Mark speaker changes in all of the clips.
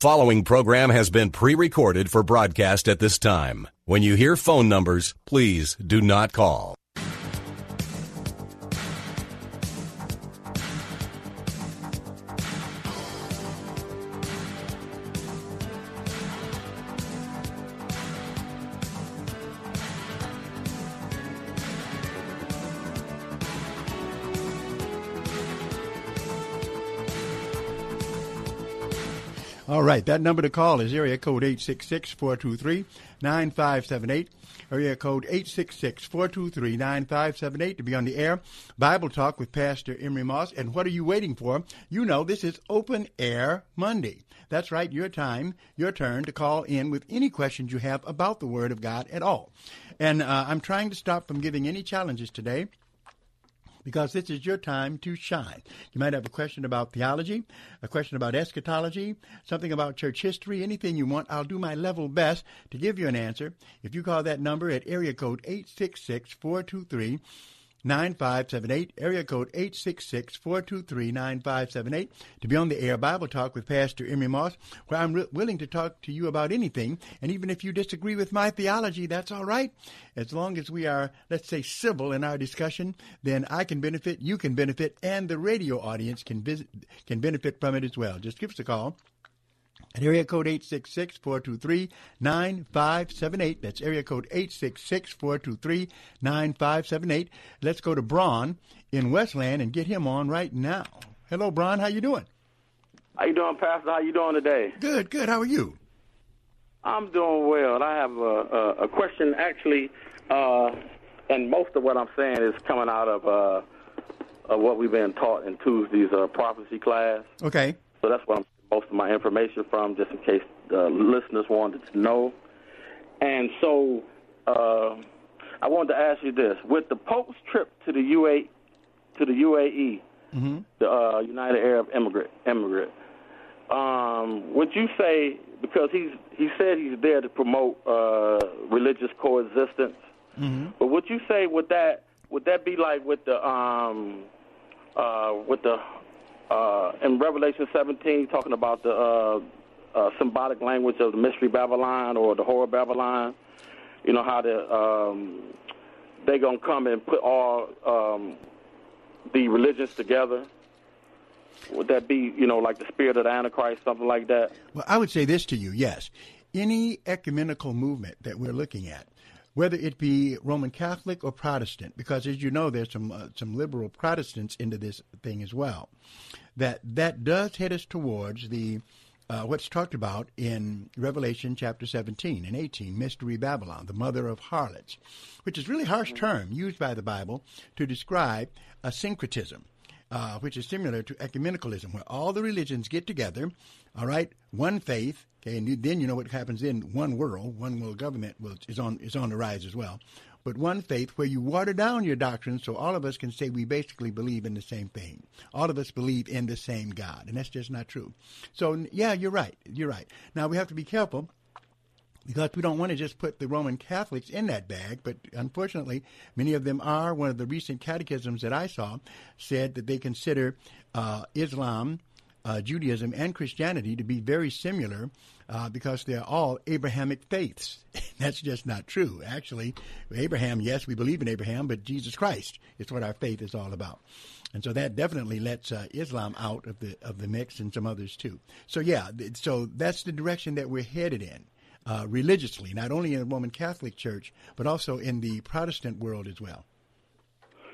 Speaker 1: Following program has been pre-recorded for broadcast at this time. When you hear phone numbers, please do not call.
Speaker 2: All right, that number to call is area code 866-423-9578. Area code 866-423-9578 to be on the air. Bible Talk with Pastor Emery Moss. And what are you waiting for? You know this is Open Air Monday. That's right, your time, your turn to call in with any questions you have about the Word of God at all. And uh, I'm trying to stop from giving any challenges today because this is your time to shine. You might have a question about theology, a question about eschatology, something about church history, anything you want. I'll do my level best to give you an answer. If you call that number at area code 866 423 9578, area code 866-423-9578 to be on the air Bible Talk with Pastor Emery Moss, where I'm re- willing to talk to you about anything. And even if you disagree with my theology, that's all right. As long as we are, let's say, civil in our discussion, then I can benefit, you can benefit, and the radio audience can visit, can benefit from it as well. Just give us a call. At area code 866-423-9578. That's area code 866-423-9578. Let's go to Braun in Westland and get him on right now. Hello, Braun. How you doing?
Speaker 3: How you doing, Pastor? How you doing today?
Speaker 2: Good, good. How are you?
Speaker 3: I'm doing well. I have a, a, a question, actually, uh, and most of what I'm saying is coming out of, uh, of what we've been taught in Tuesday's uh, prophecy class.
Speaker 2: Okay.
Speaker 3: So that's what I'm most of my information from, just in case the listeners wanted to know. And so uh, I wanted to ask you this: with the Pope's trip to the UA to the UAE,
Speaker 2: mm-hmm.
Speaker 3: the uh, United Arab Immigrant, Immigrant, um, would you say because he's he said he's there to promote uh, religious coexistence,
Speaker 2: mm-hmm.
Speaker 3: but would you say would that would that be like with the um, uh, with the uh, in Revelation 17, talking about the uh, uh, symbolic language of the mystery Babylon or the horror Babylon. You know how the um, they gonna come and put all um, the religions together. Would that be, you know, like the spirit of the Antichrist, something like that?
Speaker 2: Well, I would say this to you: yes, any ecumenical movement that we're looking at, whether it be Roman Catholic or Protestant, because as you know, there's some uh, some liberal Protestants into this thing as well. That that does head us towards the uh, what's talked about in Revelation chapter 17 and 18, Mystery Babylon, the mother of harlots, which is really harsh term used by the Bible to describe a syncretism. Uh, which is similar to ecumenicalism, where all the religions get together, all right, one faith, okay, and then you know what happens in one world, one world government will, is on is on the rise as well, but one faith where you water down your doctrine so all of us can say we basically believe in the same thing. All of us believe in the same God, and that's just not true. So yeah, you're right. You're right. Now we have to be careful because we don't want to just put the Roman Catholics in that bag, but unfortunately, many of them are. One of the recent catechisms that I saw said that they consider uh, Islam uh, Judaism and Christianity to be very similar uh, because they're all Abrahamic faiths. That's just not true. Actually, Abraham, yes, we believe in Abraham, but Jesus Christ is what our faith is all about. And so that definitely lets uh, Islam out of the of the mix and some others too. So yeah, so that's the direction that we're headed in. Uh, religiously, not only in the Roman Catholic Church, but also in the Protestant world as well.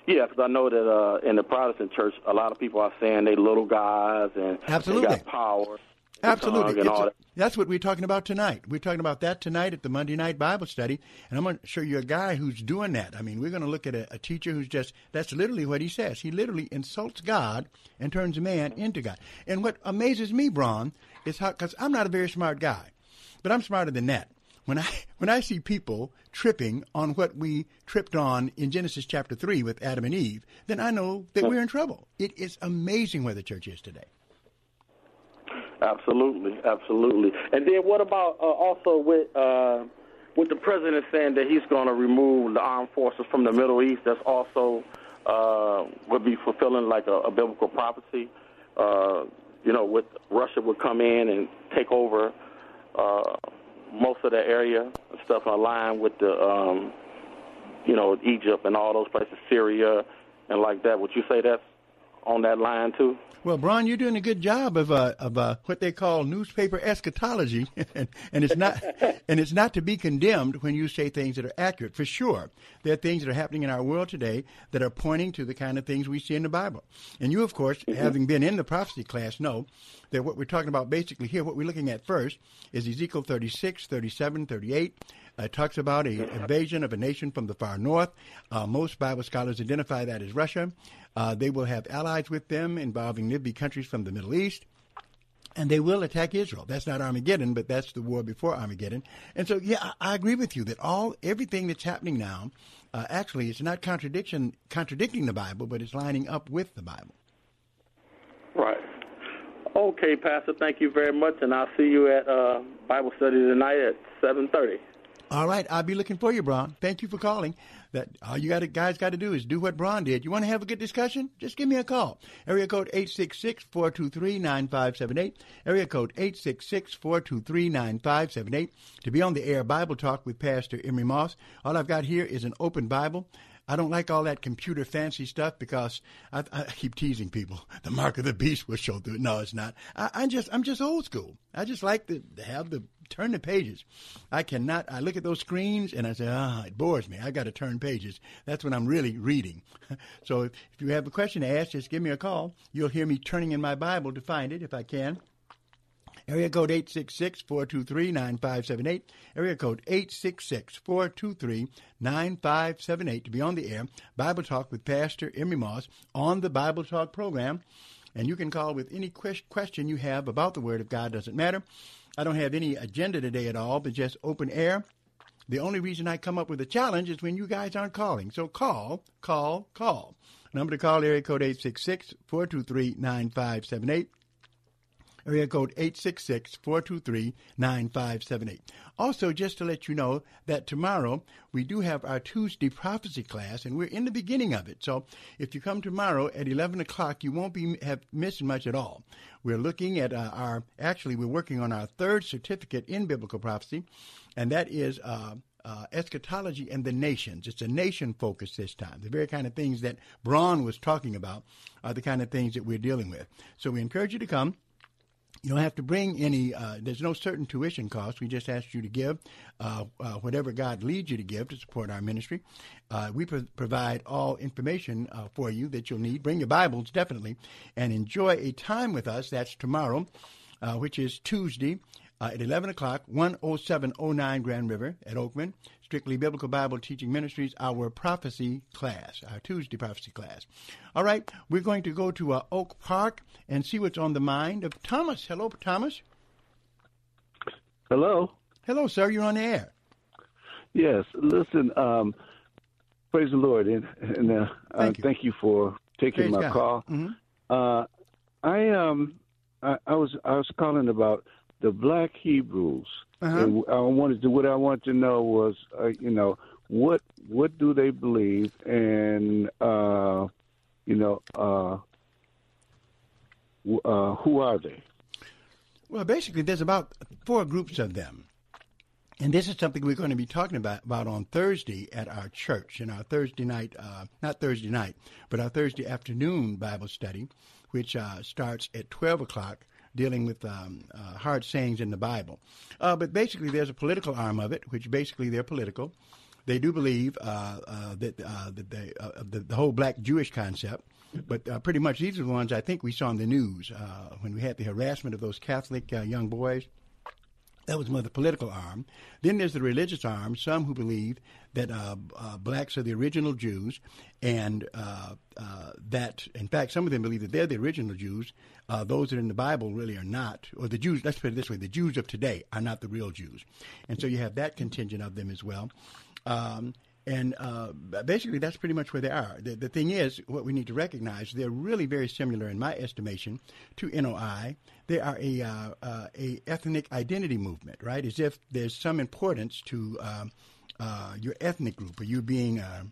Speaker 3: Yeah, because I know that uh, in the Protestant church, a lot of people are saying they little guys and
Speaker 2: Absolutely.
Speaker 3: they got power.
Speaker 2: Absolutely. A-
Speaker 3: that.
Speaker 2: that's what we're talking about tonight. We're talking about that tonight at the Monday night Bible study. And I'm going to show you a guy who's doing that. I mean, we're going to look at a, a teacher who's just, that's literally what he says. He literally insults God and turns man into God. And what amazes me, Braun, is how, because I'm not a very smart guy, but I'm smarter than that. When I, when I see people tripping on what we tripped on in Genesis chapter 3 with Adam and Eve, then I know that we're in trouble. It is amazing where the church is today.
Speaker 3: Absolutely, absolutely. And then what about uh, also with uh, with the president saying that he's going to remove the armed forces from the Middle East? That's also uh, would be fulfilling like a, a biblical prophecy. Uh, you know, with Russia would come in and take over uh, most of that area and stuff line with the um, you know Egypt and all those places, Syria and like that. Would you say that's on that line too?
Speaker 2: Well, Braun, you're doing a good job of uh, of uh, what they call newspaper eschatology, and, and it's not and it's not to be condemned when you say things that are accurate. For sure, there are things that are happening in our world today that are pointing to the kind of things we see in the Bible. And you, of course, having been in the prophecy class, know that what we're talking about basically here, what we're looking at first, is Ezekiel 36, 37, 38. Uh, it talks about a invasion of a nation from the far north. Uh, most Bible scholars identify that as Russia. Uh, they will have allies with them involving maybe countries from the Middle East. And they will attack Israel. That's not Armageddon, but that's the war before Armageddon. And so, yeah, I, I agree with you that all everything that's happening now, uh, actually, it's not contradiction contradicting the Bible, but it's lining up with the Bible.
Speaker 3: Right. Okay, Pastor. Thank you very much, and I'll see you at uh, Bible study tonight at seven thirty.
Speaker 2: All right, I'll be looking for you, Braun. Thank you for calling. That all you got to, guys got to do is do what Braun did. You want to have a good discussion? Just give me a call. Area code 866-423-9578. Area code 866-423-9578. To be on the air Bible Talk with Pastor Emery Moss. All I've got here is an open Bible. I don't like all that computer fancy stuff because I, I keep teasing people. The mark of the beast will show through. No, it's not. I, I just, I'm just old school. I just like to have the turn the pages. I cannot. I look at those screens and I say, ah, it bores me. I got to turn pages. That's when I'm really reading. so if, if you have a question to ask, just give me a call. You'll hear me turning in my Bible to find it if I can. Area code 866-423-9578. Area code 866-423-9578 to be on the air. Bible Talk with Pastor Emery Moss on the Bible Talk program. And you can call with any ques- question you have about the Word of God. Doesn't matter. I don't have any agenda today at all, but just open air. The only reason I come up with a challenge is when you guys aren't calling. So call, call, call. Number to call, area code 866-423-9578. Area code 866-423-9578. Also, just to let you know that tomorrow we do have our Tuesday prophecy class, and we're in the beginning of it. So if you come tomorrow at 11 o'clock, you won't be have missed much at all. We're looking at uh, our, actually, we're working on our third certificate in biblical prophecy, and that is uh, uh, eschatology and the nations. It's a nation focus this time. The very kind of things that Braun was talking about are the kind of things that we're dealing with. So we encourage you to come. You don't have to bring any, uh, there's no certain tuition cost. We just ask you to give uh, uh, whatever God leads you to give to support our ministry. Uh, we pro- provide all information uh, for you that you'll need. Bring your Bibles, definitely, and enjoy a time with us. That's tomorrow, uh, which is Tuesday uh, at 11 o'clock, 10709 Grand River at Oakman. Strictly Biblical Bible Teaching Ministries, our prophecy class, our Tuesday prophecy class. All right, we're going to go to uh, Oak Park and see what's on the mind of Thomas. Hello, Thomas.
Speaker 4: Hello.
Speaker 2: Hello, sir. You're on the air.
Speaker 4: Yes. Listen. Um, praise the Lord, and, and uh,
Speaker 2: Thank
Speaker 4: uh,
Speaker 2: you.
Speaker 4: thank you for taking
Speaker 2: Praise
Speaker 4: my
Speaker 2: God.
Speaker 4: call.
Speaker 2: Mhm.
Speaker 4: Uh, I um, I, I was I was calling about the Black Hebrews.
Speaker 2: Uh-huh.
Speaker 4: And I wanted to what I wanted to know was, uh, you know, what what do they believe, and uh, you know, uh, uh, who are they?
Speaker 2: Well, basically, there's about four groups of them. And this is something we're going to be talking about, about on Thursday at our church, in our Thursday night, uh, not Thursday night, but our Thursday afternoon Bible study, which uh, starts at 12 o'clock, dealing with um, uh, hard sayings in the Bible. Uh, but basically, there's a political arm of it, which basically they're political. They do believe uh, uh, that, that they, the, the whole black Jewish concept but uh, pretty much these are the ones I think we saw in the news uh, when we had the harassment of those Catholic uh, young boys. That was more the political arm. Then there's the religious arm, some who believe that uh, uh, blacks are the original Jews, and uh, uh that, in fact, some of them believe that they're the original Jews. Uh, those that are in the Bible really are not, or the Jews, let's put it this way, the Jews of today are not the real Jews. And so you have that contingent of them as well. Um, and uh, basically, that's pretty much where they are. The, the, thing is, what we need to recognize, they're really very similar, in my estimation, to NOI. They are a, uh, uh, a ethnic identity movement, right? As if there's some importance to um, uh, your ethnic group or you being uh,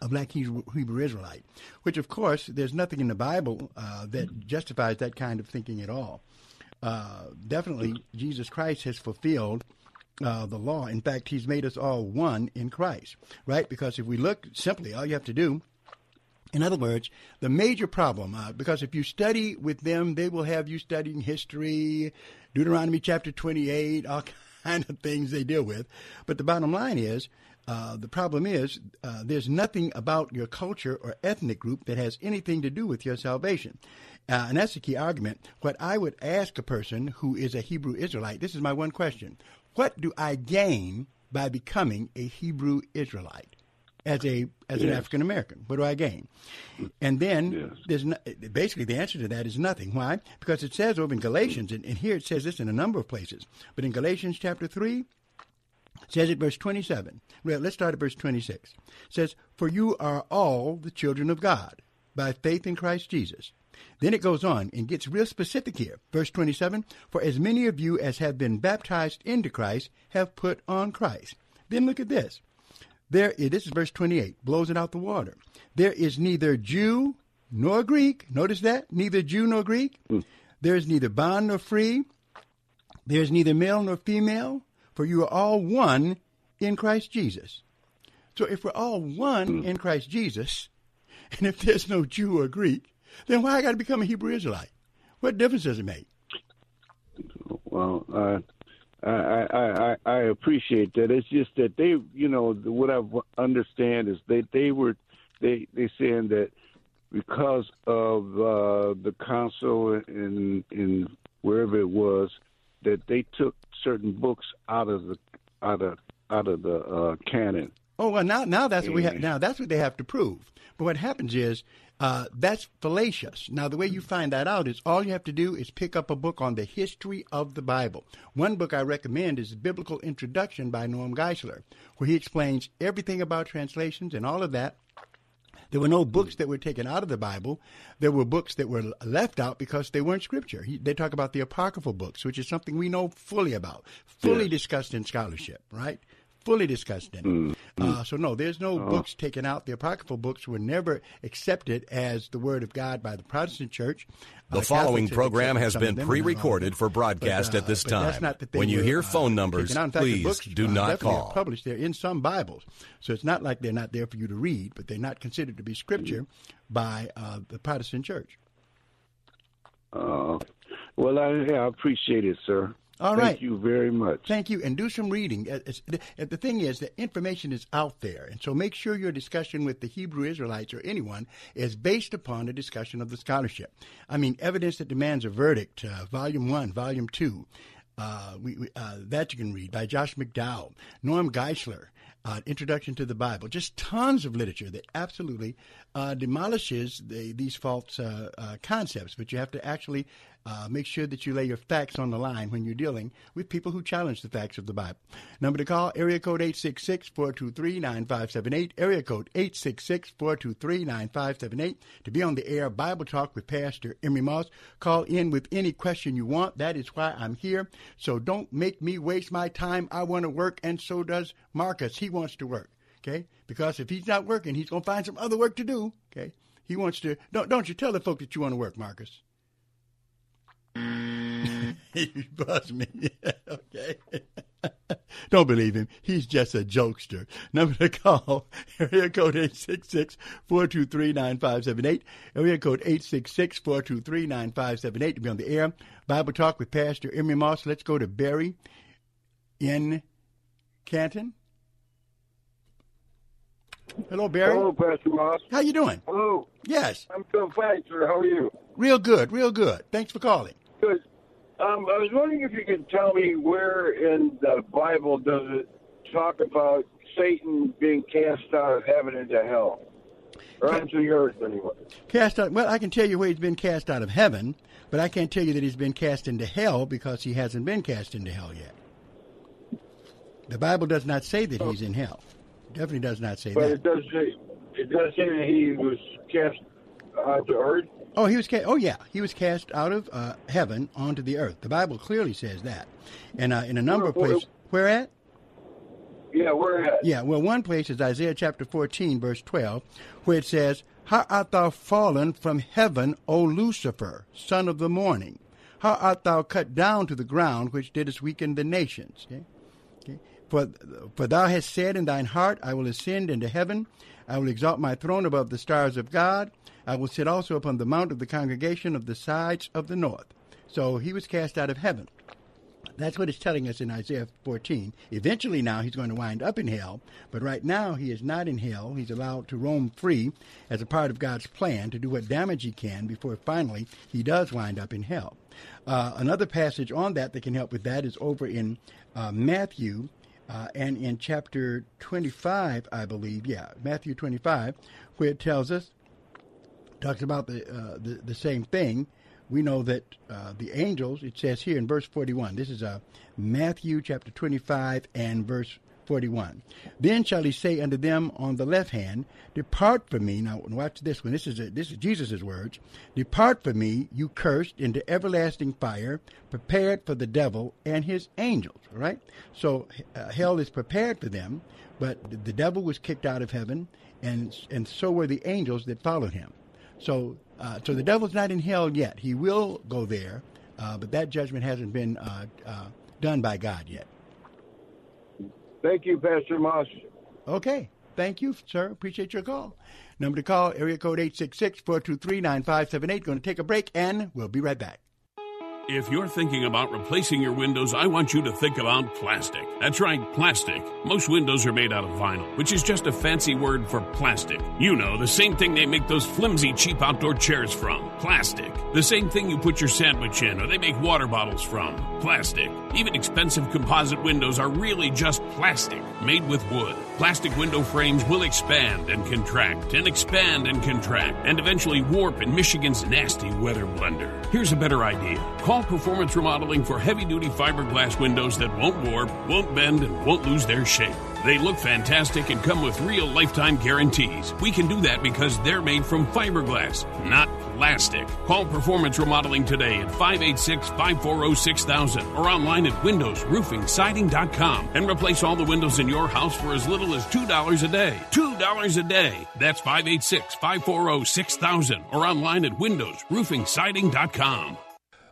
Speaker 2: a black Hebrew, Hebrew, Israelite, which, of course, there's nothing in the Bible uh, that justifies that kind of thinking at all. definitely, Jesus Christ has fulfilled uh, the law. In fact, he's made us all one in Christ, right? Because if we look simply, all you have to do in other words, the major problem, uh, because if you study with them, they will have you studying history, Deuteronomy chapter 28, all kind of things they deal with. But the bottom line is, uh, the problem is, uh, there's nothing about your culture or ethnic group that has anything to do with your salvation. Uh, and that's the key argument. What I would ask a person who is a Hebrew Israelite, this is my one question. What do I gain by becoming a Hebrew Israelite as a as yes. an African American? What do I gain? And then yes. there's no, basically the answer to that is nothing. Why? Because it says over in Galatians, and, and here it says this in a number of places, but in Galatians chapter three, says it verse 27 well let's start at verse 26 it says for you are all the children of god by faith in christ jesus then it goes on and gets real specific here. Verse 27 For as many of you as have been baptized into Christ have put on Christ. Then look at this. There, this is verse 28, blows it out the water. There is neither Jew nor Greek. Notice that? Neither Jew nor Greek. Mm. There is neither bond nor free. There is neither male nor female, for you are all one in Christ Jesus. So if we're all one mm. in Christ Jesus, and if there's no Jew or Greek, then why I got to become a Hebrew Israelite? What difference does it make?
Speaker 4: Well, uh, I, I, I appreciate that. It's just that they, you know, what I understand is they they were they they saying that because of uh, the council in in wherever it was that they took certain books out of the out of out of the uh, canon.
Speaker 2: Oh well, now now that's what we have. Now that's what they have to prove. But what happens is uh, that's fallacious. Now, the way you find that out is all you have to do is pick up a book on the history of the Bible. One book I recommend is Biblical Introduction by Norm Geisler, where he explains everything about translations and all of that. There were no books that were taken out of the Bible. There were books that were left out because they weren't scripture. He, they talk about the apocryphal books, which is something we know fully about, fully discussed in scholarship, right? Fully discussed in it. Mm-hmm. Uh, so no, there's no oh. books taken out. The apocryphal books were never accepted as the word of God by the Protestant Church.
Speaker 1: The uh, following program has been pre-recorded for broadcast but, uh, at this time. when you hear uh, phone numbers, fact, please do not call.
Speaker 2: Published there in some Bibles, so it's not like they're not there for you to read, but they're not considered to be scripture mm-hmm. by uh, the Protestant Church.
Speaker 4: Uh, well, I, yeah, I appreciate it, sir.
Speaker 2: All right.
Speaker 4: Thank you very much.
Speaker 2: Thank you, and do some reading. the thing is, the information is out there, and so make sure your discussion with the Hebrew Israelites or anyone is based upon a discussion of the scholarship. I mean, evidence that demands a verdict, uh, volume one, volume two. Uh, we, we, uh, that you can read by Josh McDowell, Norm Geisler, uh, Introduction to the Bible. Just tons of literature that absolutely uh, demolishes the, these false uh, uh concepts, but you have to actually uh, make sure that you lay your facts on the line when you're dealing with people who challenge the facts of the Bible. Number to call, area code 866-423-9578, area code 866-423-9578. To be on the air, Bible Talk with Pastor Emery Moss. Call in with any question you want. That is why I'm here. So don't make me waste my time. I want to work, and so does Marcus. He wants to work, okay? Because if he's not working, he's going to find some other work to do, okay? He wants to, don't, don't you tell the folk that you want to work, Marcus. he buzzed me. okay. Don't believe him. He's just a jokester. Number to call, area code 866-423-9578. Area code 866-423-9578 to be on the air. Bible Talk with Pastor Emery Moss. Let's go to Barry in Canton. Hello, Barry.
Speaker 5: Hello, Pastor Moss.
Speaker 2: How you doing?
Speaker 5: Hello.
Speaker 2: Yes.
Speaker 5: I'm doing fine, sir. How are you?
Speaker 2: Real good, real good. Thanks for calling.
Speaker 5: Good. Um, I was wondering if you could tell me where in the Bible does it talk about Satan being cast out of heaven into hell? Or into the earth, anyway.
Speaker 2: Cast out. Well, I can tell you where he's been cast out of heaven, but I can't tell you that he's been cast into hell because he hasn't been cast into hell yet. The Bible does not say that he's in hell. Definitely does not say
Speaker 5: But
Speaker 2: that.
Speaker 5: it does say it does say that he was cast onto earth.
Speaker 2: Oh, he was cast. Oh, yeah, he was cast out of uh, heaven onto the earth. The Bible clearly says that, and uh, in a number of places. Where at?
Speaker 5: Yeah, where at?
Speaker 2: Yeah, well, one place is Isaiah chapter 14, verse 12, where it says, How art thou fallen from heaven, O Lucifer, son of the morning? How art thou cut down to the ground, which didst weaken the nations? Okay? Okay? For, for thou hast said in thine heart, I will ascend into heaven, I will exalt my throne above the stars of God, I will sit also upon the mount of the congregation of the sides of the north. So he was cast out of heaven. That's what it's telling us in Isaiah 14. Eventually, now he's going to wind up in hell, but right now he is not in hell. He's allowed to roam free as a part of God's plan to do what damage he can before finally he does wind up in hell. Uh, another passage on that that can help with that is over in uh, Matthew uh, and in chapter 25, I believe. Yeah, Matthew 25, where it tells us talks about the, uh, the the same thing. We know that uh, the angels. It says here in verse forty-one. This is uh, Matthew chapter twenty-five and verse forty-one. Then shall he say unto them on the left hand, Depart from me. Now watch this one. This is a, this is Jesus' words. Depart from me, you cursed, into everlasting fire, prepared for the devil and his angels. All right. So uh, hell is prepared for them, but the devil was kicked out of heaven, and and so were the angels that followed him. So, uh, so the devil's not in hell yet. He will go there, uh, but that judgment hasn't been uh, uh, done by God yet.
Speaker 5: Thank you, Pastor Moss.
Speaker 2: Okay. Thank you, sir. Appreciate your call. Number to call, area code 866-423-9578. Going to take a break, and we'll be right back.
Speaker 6: If you're thinking about replacing your windows, I want you to think about plastic. That's right, plastic. Most windows are made out of vinyl, which is just a fancy word for plastic. You know, the same thing they make those flimsy, cheap outdoor chairs from. Plastic. The same thing you put your sandwich in or they make water bottles from. Plastic. Even expensive composite windows are really just plastic, made with wood. Plastic window frames will expand and contract and expand and contract and eventually warp in Michigan's nasty weather blender. Here's a better idea. Call Performance Remodeling for heavy duty fiberglass windows that won't warp, won't bend, and won't lose their shape. They look fantastic and come with real lifetime guarantees. We can do that because they're made from fiberglass, not plastic. Call Performance Remodeling today at 586 540 6000 or online at windowsroofingsiding.com and replace all the windows in your house for as little as $2 a day. $2 a day. That's 586 540 6000 or online at windowsroofingsiding.com.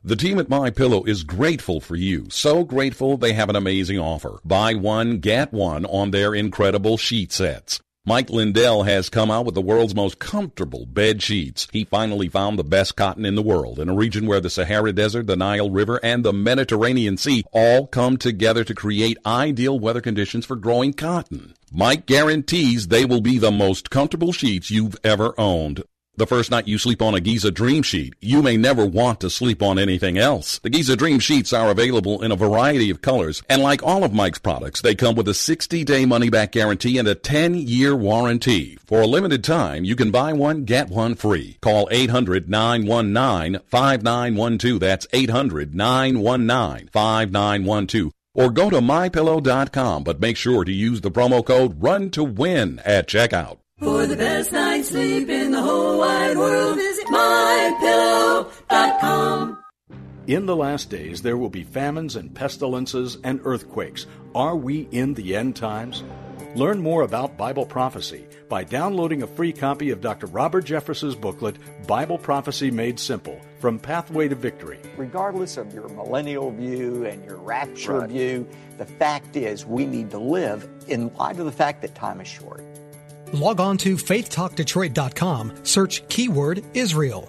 Speaker 7: The team at My Pillow is grateful for you. So grateful they have an amazing offer. Buy one, get one on their incredible sheet sets. Mike Lindell has come out with the world's most comfortable bed sheets. He finally found the best cotton in the world in a region where the Sahara Desert, the Nile River, and the Mediterranean Sea all come together to create ideal weather conditions for growing cotton. Mike guarantees they will be the most comfortable sheets you've ever owned. The first night you sleep on a Giza Dream Sheet, you may never want to sleep on anything else. The Giza Dream Sheets are available in a variety of colors, and like all of Mike's products, they come with a 60-day money-back guarantee and a 10-year warranty. For a limited time, you can buy one, get one free. Call 800-919-5912. That's 800-919-5912. Or go to mypillow.com, but make sure to use the promo code RUN to WIN at checkout.
Speaker 8: For the best night's sleep in the whole wide world, visit mypillow.com.
Speaker 9: In the last days, there will be famines and pestilences and earthquakes. Are we in the end times? Learn more about Bible prophecy by downloading a free copy of Dr. Robert Jeffress's booklet, Bible Prophecy Made Simple, from Pathway to Victory.
Speaker 10: Regardless of your millennial view and your rapture
Speaker 9: Right.
Speaker 10: view, the fact is we need to live in light of the fact that time is short.
Speaker 11: Log on to faithtalkdetroit.com, search keyword Israel.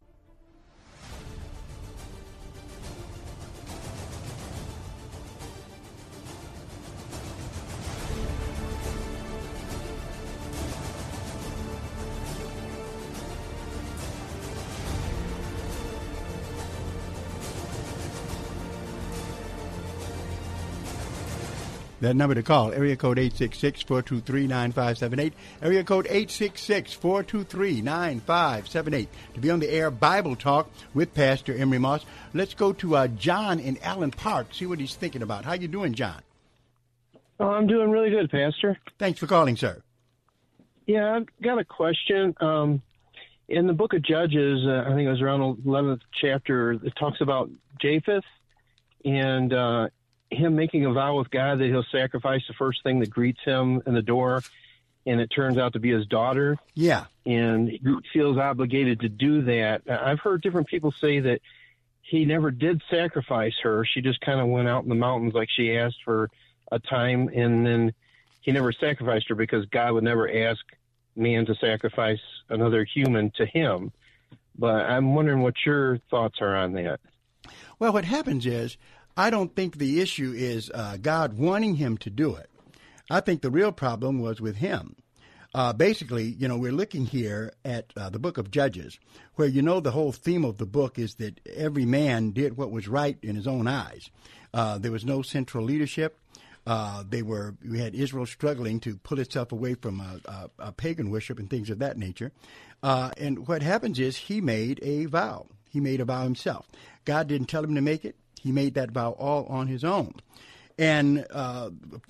Speaker 2: That number to call, area code 866-423-9578, area code 866-423-9578, to be on the air Bible Talk with Pastor Emery Moss. Let's go to uh, John in Allen Park, see what he's thinking about. How you doing, John?
Speaker 12: Oh, I'm doing really good, Pastor.
Speaker 2: Thanks for calling, sir.
Speaker 12: Yeah, I've got a question. Um, in the book of Judges, uh, I think it was around the 11th chapter, it talks about Jephthah and uh, him making a vow with God that he'll sacrifice the first thing that greets him in the door, and it turns out to be his daughter.
Speaker 2: Yeah.
Speaker 12: and he feels obligated to do that. I've heard different people say that he never did sacrifice her. She just kind of went out in the mountains like she asked for a time, and then he never sacrificed her because God would never ask man to sacrifice another human to him. But I'm wondering what your thoughts are on that.
Speaker 2: Well, what happens is, I don't think the issue is uh, God wanting him to do it. I think the real problem was with him. Uh, basically, you know, we're looking here at uh, the book of Judges, where you know the whole theme of the book is that every man did what was right in his own eyes. Uh, there was no central leadership. Uh, they were we had Israel struggling to pull itself away from uh, pagan worship and things of that nature. Uh, and what happens is he made a vow. He made a vow himself. God didn't tell him to make it. He made that vow all on his own. And uh,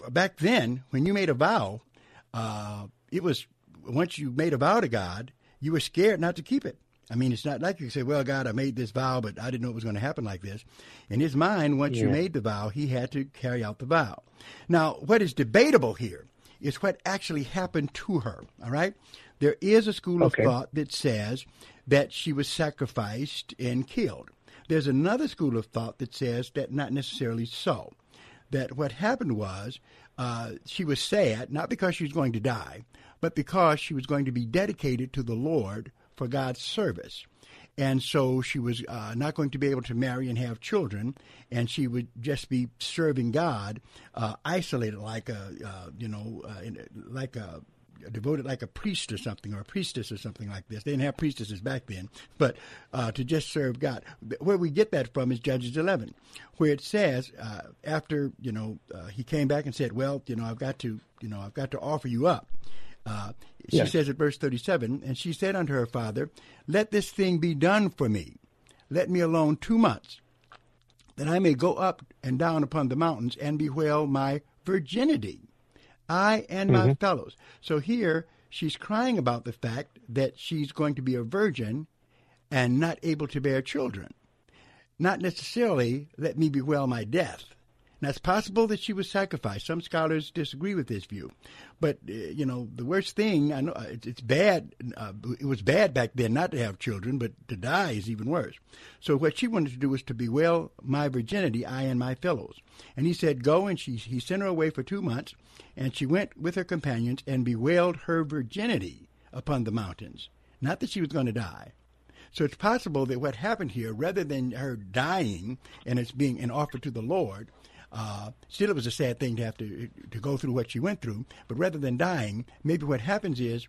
Speaker 2: back then, when you made a vow, uh, it was once you made a vow to God, you were scared not to keep it. I mean, it's not like you say, "Well, God, I made this vow, but I didn't know it was going to happen like this." In his mind, once you made the vow, he had to carry out the vow. Now, what is debatable here is what actually happened to her. All right, there is a school
Speaker 12: Okay.
Speaker 2: of thought that says that she was sacrificed and killed. There's another school of thought that says that not necessarily so. That what happened was uh, she was sad, not because she was going to die, but because she was going to be dedicated to the Lord for God's service. And so she was uh, not going to be able to marry and have children, and she would just be serving God, uh, isolated like a, uh, you know, uh, like a devoted like a priest or something, or a priestess or something like this. They didn't have priestesses back then, but uh, to just serve God. Where we get that from is Judges 11, where it says uh, after you know uh, he came back and said, "Well, you know, I've got to, you know, I've got to offer you up." Uh, she
Speaker 12: Yes.
Speaker 2: says at verse 37, and she said unto her father, Let this thing be done for me. Let me alone two months, that I may go up and down upon the mountains and bewail my virginity, I and my
Speaker 12: Mhm.
Speaker 2: fellows. So here she's crying about the fact that she's going to be a virgin and not able to bear children. Not necessarily, let me bewail my death. Now, it's possible that she was sacrificed. Some scholars disagree with this view. But, uh, you know, the worst thing, I know uh, it's, bad. Uh, it was bad back then not to have children, but to die is even worse. So, what she wanted to do was to bewail my virginity, I and my fellows. And he said, Go, and she, he sent her away for two months, and she went with her companions and bewailed her virginity upon the mountains. Not that she was going to die. So it's possible that what happened here, rather than her dying and it's being an offer to the Lord, uh, still it was a sad thing to have to to go through what she went through. But rather than dying, maybe what happens is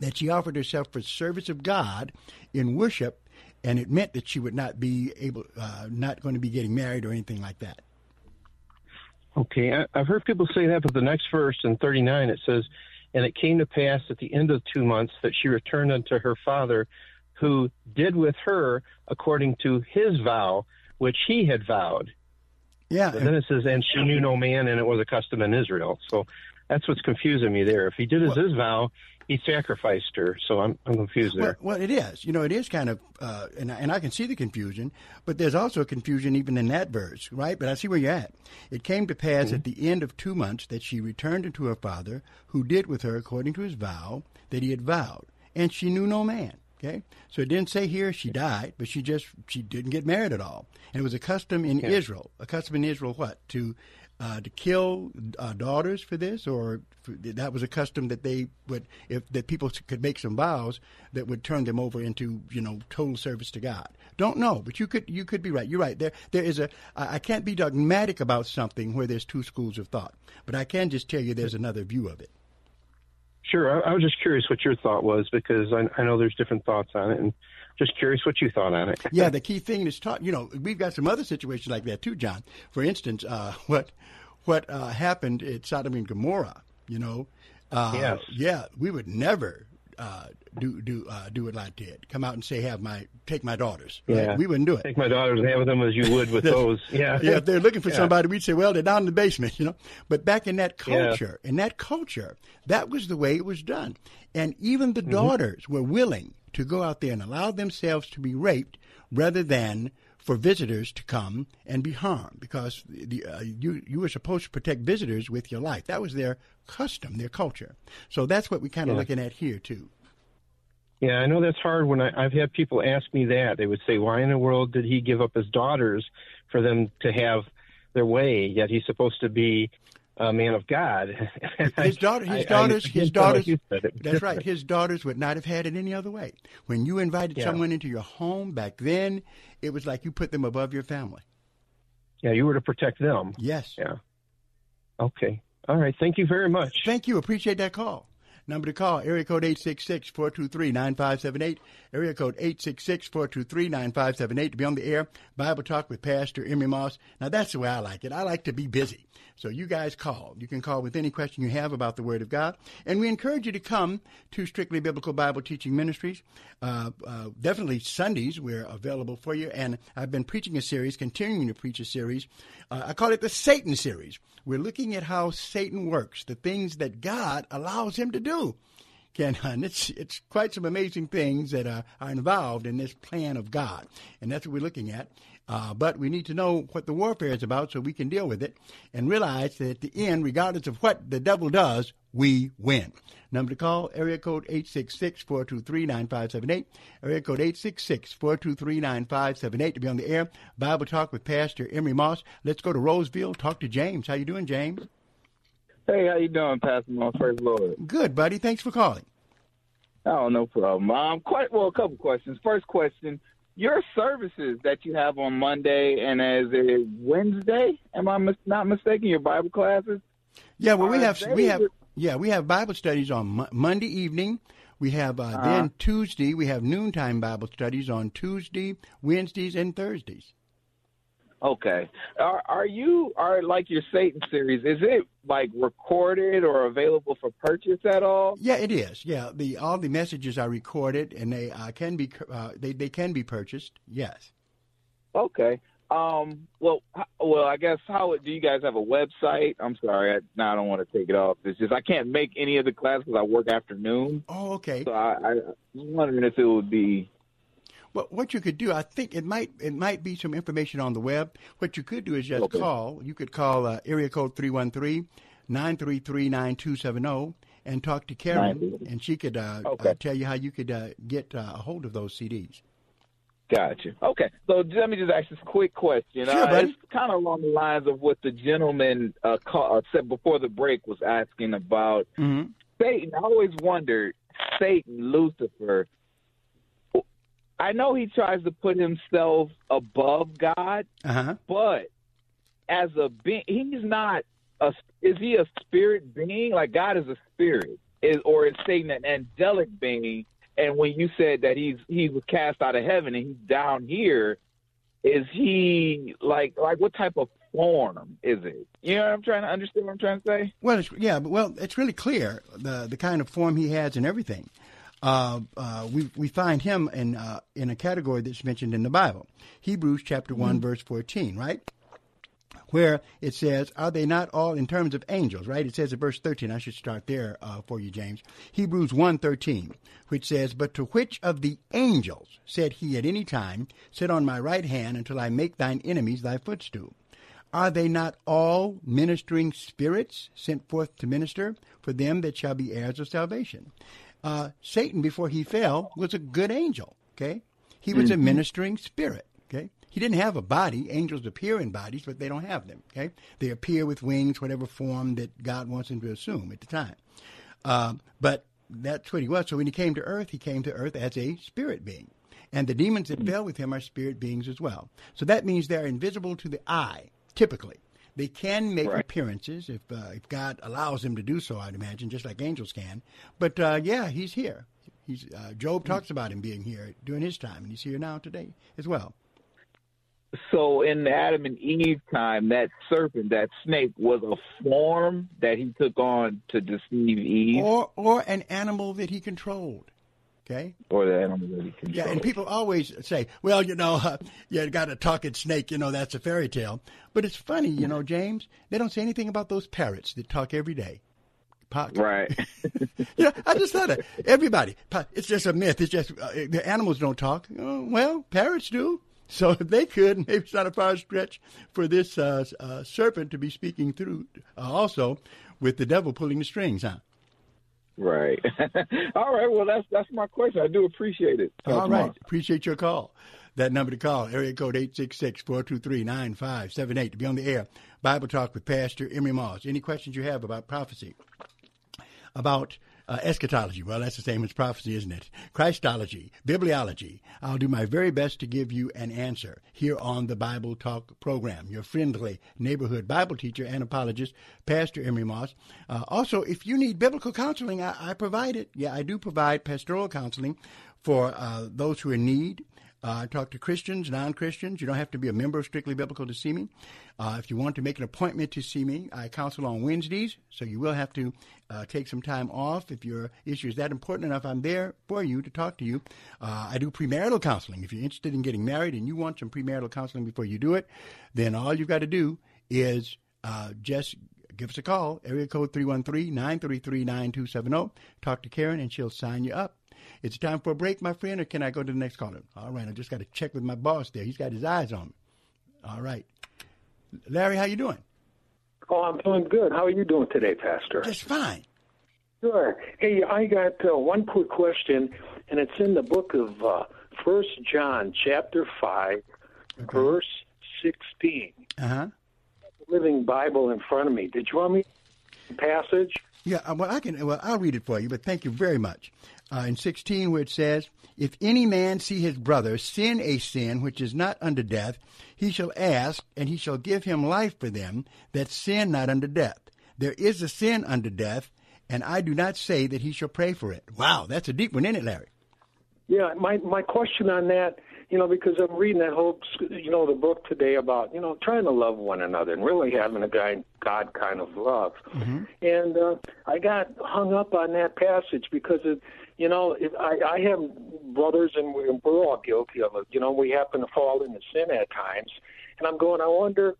Speaker 2: that she offered herself for service of God in worship, and it meant that she would not be able, uh, not going to be getting married or anything like that.
Speaker 12: Okay, I, I've heard people say that, but the next verse in 39 it says, And it came to pass at the end of two months that she returned unto her father, who did with her according to his vow, which he had vowed.
Speaker 2: Yeah.
Speaker 12: But then it says, and she knew no man, and it was a custom in Israel. So that's what's confusing me there. If he did as his vow, he sacrificed her. So I'm, I'm confused
Speaker 2: Well,
Speaker 12: there.
Speaker 2: well, it is. You know, it is kind of, uh, and, I, and I can see the confusion, but there's also confusion even in that verse, right? But I see where you're at. It came to pass at the end of two months that she returned unto her father, who did with her according to his vow that he had vowed, and she knew no man. Okay, so it didn't say here she died, but she just she didn't get married at all, and it was a custom in
Speaker 12: Yeah.
Speaker 2: Israel. A custom in Israel, what to uh, to kill uh, daughters for this, or for, that was a custom that they would if that people could make some vows that would turn them over into you know total service to God. Don't know, but you could you could be right. You're right. There there is a I can't be dogmatic about something where there's two schools of thought, but I can just tell you there's another view of it.
Speaker 12: Sure. I, I was just curious what your thought was because I, I know there's different thoughts on it, and just curious what you thought on it.
Speaker 2: yeah, the key thing is taught. You know, we've got some other situations like that too, John. For instance, uh, what what uh, happened at Sodom and Gomorrah. You know, uh,
Speaker 12: Yes.
Speaker 2: yeah, we would never uh, do do uh, do it like that. Come out and say, "Have my take my daughters." right?
Speaker 12: Yeah.
Speaker 2: we wouldn't do it.
Speaker 12: Take my daughters and have them as you would with those. Yeah.
Speaker 2: yeah. If they're looking for
Speaker 12: Yeah.
Speaker 2: somebody, we'd say, "Well, they're down in the basement," you know. But back in that
Speaker 12: Yeah.
Speaker 2: culture, in that culture, that was the way it was done, and even
Speaker 12: Mm-hmm.
Speaker 2: the daughters were willing to go out there and allow themselves to be raped rather than for visitors to come and be harmed because the, uh, you you were supposed to protect visitors with your life. That was their custom, their culture. So that's what we're kind of
Speaker 12: Yeah.
Speaker 2: looking at here too.
Speaker 12: Yeah, I know that's hard. When I, I've had people ask me that, they would say, "Why in the world did he give up his daughters for them to have their way? Yet he's supposed to be a man of God."
Speaker 2: His daughter, his
Speaker 12: I- I-
Speaker 2: daughters,
Speaker 12: I
Speaker 2: his
Speaker 12: can't tell like
Speaker 2: daughters.
Speaker 12: you said it.
Speaker 2: That's right. His daughters would not have had it any other way. When you invited
Speaker 12: Yeah.
Speaker 2: someone into your home back then, it was like you put them above your family.
Speaker 12: yeah, you were to protect them.
Speaker 2: Yes.
Speaker 12: Yeah. Okay. All right. Thank you very much.
Speaker 2: Thank you. Appreciate that call. Number to call, area code 866-423-9578. Area code 866-423-9578 to be on the air. Bible Talk with Pastor Emery Moss. Now that's the way I like it. I like to be busy. So you guys call. You can call with any question you have about the Word of God. And we encourage you to come to Strictly Biblical Bible Teaching Ministries. Uh, uh, definitely Sundays, we're available for you. And I've been preaching a series, continuing to preach a series. Uh, I call it the Satan series. We're looking at how Satan works, the things that God allows him to do. Ken, and it's it's quite some amazing things that are, are involved in this plan of God, and that's what we're looking at. Uh, but we need to know what the warfare is about so we can deal with it and realize that at the end, regardless of what the devil does, we win. Number to call, area code 866-423-9578. Area code 866-423-9578 to be on the air. Bible Talk with Pastor Emery Moss. Let's go to Roseville. Talk to James. How you doing, James?
Speaker 13: Hey, how you doing, Pastor Moss? Praise Lord.
Speaker 2: Good, buddy. Thanks for calling.
Speaker 13: Oh, no problem. Um, quite well. A couple questions. First question: Your services that you have on Monday and as a Wednesday, am I mis- not mistaken? Your Bible classes?
Speaker 2: Yeah, well, we have we have yeah we have Bible studies on Mo- Monday evening. We have uh, then Tuesday. We have noontime Bible studies on Tuesday, Wednesdays, and Thursdays.
Speaker 13: Okay. Are are you are like your Satan series? Is it like recorded or available for purchase at all?
Speaker 2: Yeah, it is. Yeah, the all the messages are recorded and they uh, can be uh, they they can be purchased. Yes.
Speaker 13: Okay. Um. Well. Well. I guess how do you guys have a website? I'm sorry. I, now I don't want to take it off. It's just I can't make any of the classes I work afternoon.
Speaker 2: Oh, okay.
Speaker 13: So I, I was wondering if it would be.
Speaker 2: Well, what you could do, I think it might it might be some information on the web. What you could do is just
Speaker 13: Okay.
Speaker 2: call. You could call uh, area code 313-933-9270 and talk to Karen, and she could uh,
Speaker 13: Okay.
Speaker 2: uh, tell you how you could uh, get uh, a hold of those CDs.
Speaker 13: Gotcha. Okay. So let me just ask this quick question.
Speaker 2: Sure,
Speaker 13: uh. It's kind of along the lines of what the gentleman uh, call, uh, said before the break was asking about
Speaker 2: Mm-hmm.
Speaker 13: Satan. I always wondered, Satan, Lucifer. I know he tries to put himself above God,
Speaker 2: Uh-huh.
Speaker 13: but as a being, he's not a. Is he a spirit being? Like God is a spirit, is or is Satan an angelic being? And when you said that he's he was cast out of heaven and he's down here, is he like like what type of form is it? You know what I'm trying to understand what I'm trying to say?
Speaker 2: Well, it's, yeah, but well, it's really clear the the kind of form he has and everything. Uh, uh, we we find him in uh, in a category that's mentioned in the Bible, Hebrews chapter one
Speaker 13: Mm-hmm.
Speaker 2: verse fourteen, right? Where it says, "Are they not all in terms of angels?" Right? It says in verse thirteen. I should start there uh, for you, James. Hebrews one thirteen, which says, "But to which of the angels said he at any time, Sit on my right hand until I make thine enemies thy footstool?" Are they not all ministering spirits sent forth to minister for them that shall be heirs of salvation? Uh, Satan, before he fell, was a good angel. Okay, he was a
Speaker 13: Mhm.
Speaker 2: ministering spirit. Okay, he didn't have a body. Angels appear in bodies, but they don't have them. Okay, they appear with wings, whatever form that God wants them to assume at the time. Um, but that's what he was. So when he came to earth, he came to earth as a spirit being. And the demons that fell with him are spirit beings as well. So that means they're invisible to the eye, typically. They can make appearances if, uh, if God allows them to do so, I'd imagine, just like angels can. But uh, yeah, he's here. He's, uh, Job talks about him being here during his time, and he's here now today as well.
Speaker 13: So in the Adam and Eve time, that serpent, that snake, was a form that he took on to deceive Eve,
Speaker 2: Or, or an animal that he controlled. Okay?
Speaker 13: or the animal that he controlled.
Speaker 2: Yeah, and people always say, well, you know, uh, you got a talking snake, you know, that's a fairy tale. But it's funny, you know, James, they don't say anything about those parrots that talk every day. Pa-
Speaker 13: Right.
Speaker 2: yeah, I just thought it. Everybody, it's just a myth. It's just uh, the animals don't talk. Oh, well, parrots do. So if they could, maybe it's not a far stretch for this uh, uh, serpent to be speaking through uh, also with the devil pulling the strings, huh?
Speaker 13: Right. All right. Well, that's that's my question. I do appreciate it. Talk
Speaker 2: All
Speaker 13: tomorrow.
Speaker 2: right. Appreciate your call. That number to call, area code 866-423-9578 to be on the air. Bible Talk with Pastor Emery Moss. Any questions you have about prophecy, about uh, eschatology, well, that's the same as prophecy, isn't it? Christology, bibliology. I'll do my very best to give you an answer here on the Bible Talk program. Your friendly neighborhood Bible teacher and apologist, Pastor Emery Moss. Uh, also, if you need biblical counseling, I, I provide it. Yeah, I do provide pastoral counseling for uh, those who are in need. Uh, I talk to Christians, non Christians. You don't have to be a member of Strictly Biblical to see me. Uh, if you want to make an appointment to see me, I counsel on Wednesdays, so you will have to uh, take some time off. If your issue is that important enough, I'm there for you to talk to you. Uh, I do premarital counseling. If you're interested in getting married and you want some premarital counseling before you do it, then all you've got to do is uh, just give us a call, area code 313 933 9270. Talk to Karen, and she'll sign you up. It's time for a break, my friend, or can I go to the next caller? All right, I just got to check with my boss there. He's got his eyes on me. All right. Larry, how you doing?
Speaker 14: Oh, I'm doing good. How are you doing today, Pastor?
Speaker 2: Just fine.
Speaker 14: Sure. Hey, I got uh, one quick question, and it's in the book of uh, First John, chapter five, verse sixteen.
Speaker 2: Uh huh.
Speaker 14: Living Bible in front of me. Did you want me the passage?
Speaker 2: Yeah, uh, well, I can. Well, I'll read it for you, but thank you very much. Uh, in 16, where it says, If any man see his brother sin a sin which is not unto death, he shall ask, and he shall give him life for them that sin not unto death. There is a sin unto death, and I do not say that he shall pray for it. Wow, that's a deep one, isn't it, Larry?
Speaker 14: Yeah, my my question on that, you know, because I'm reading that whole, you know, the book today about, you know, trying to love one another and really having a guy God kind of love. And uh, I got hung up on that passage because it, you know, I, I have brothers and we're, all guilty of it. You know, we happen to fall into sin at times, and I'm going. I wonder,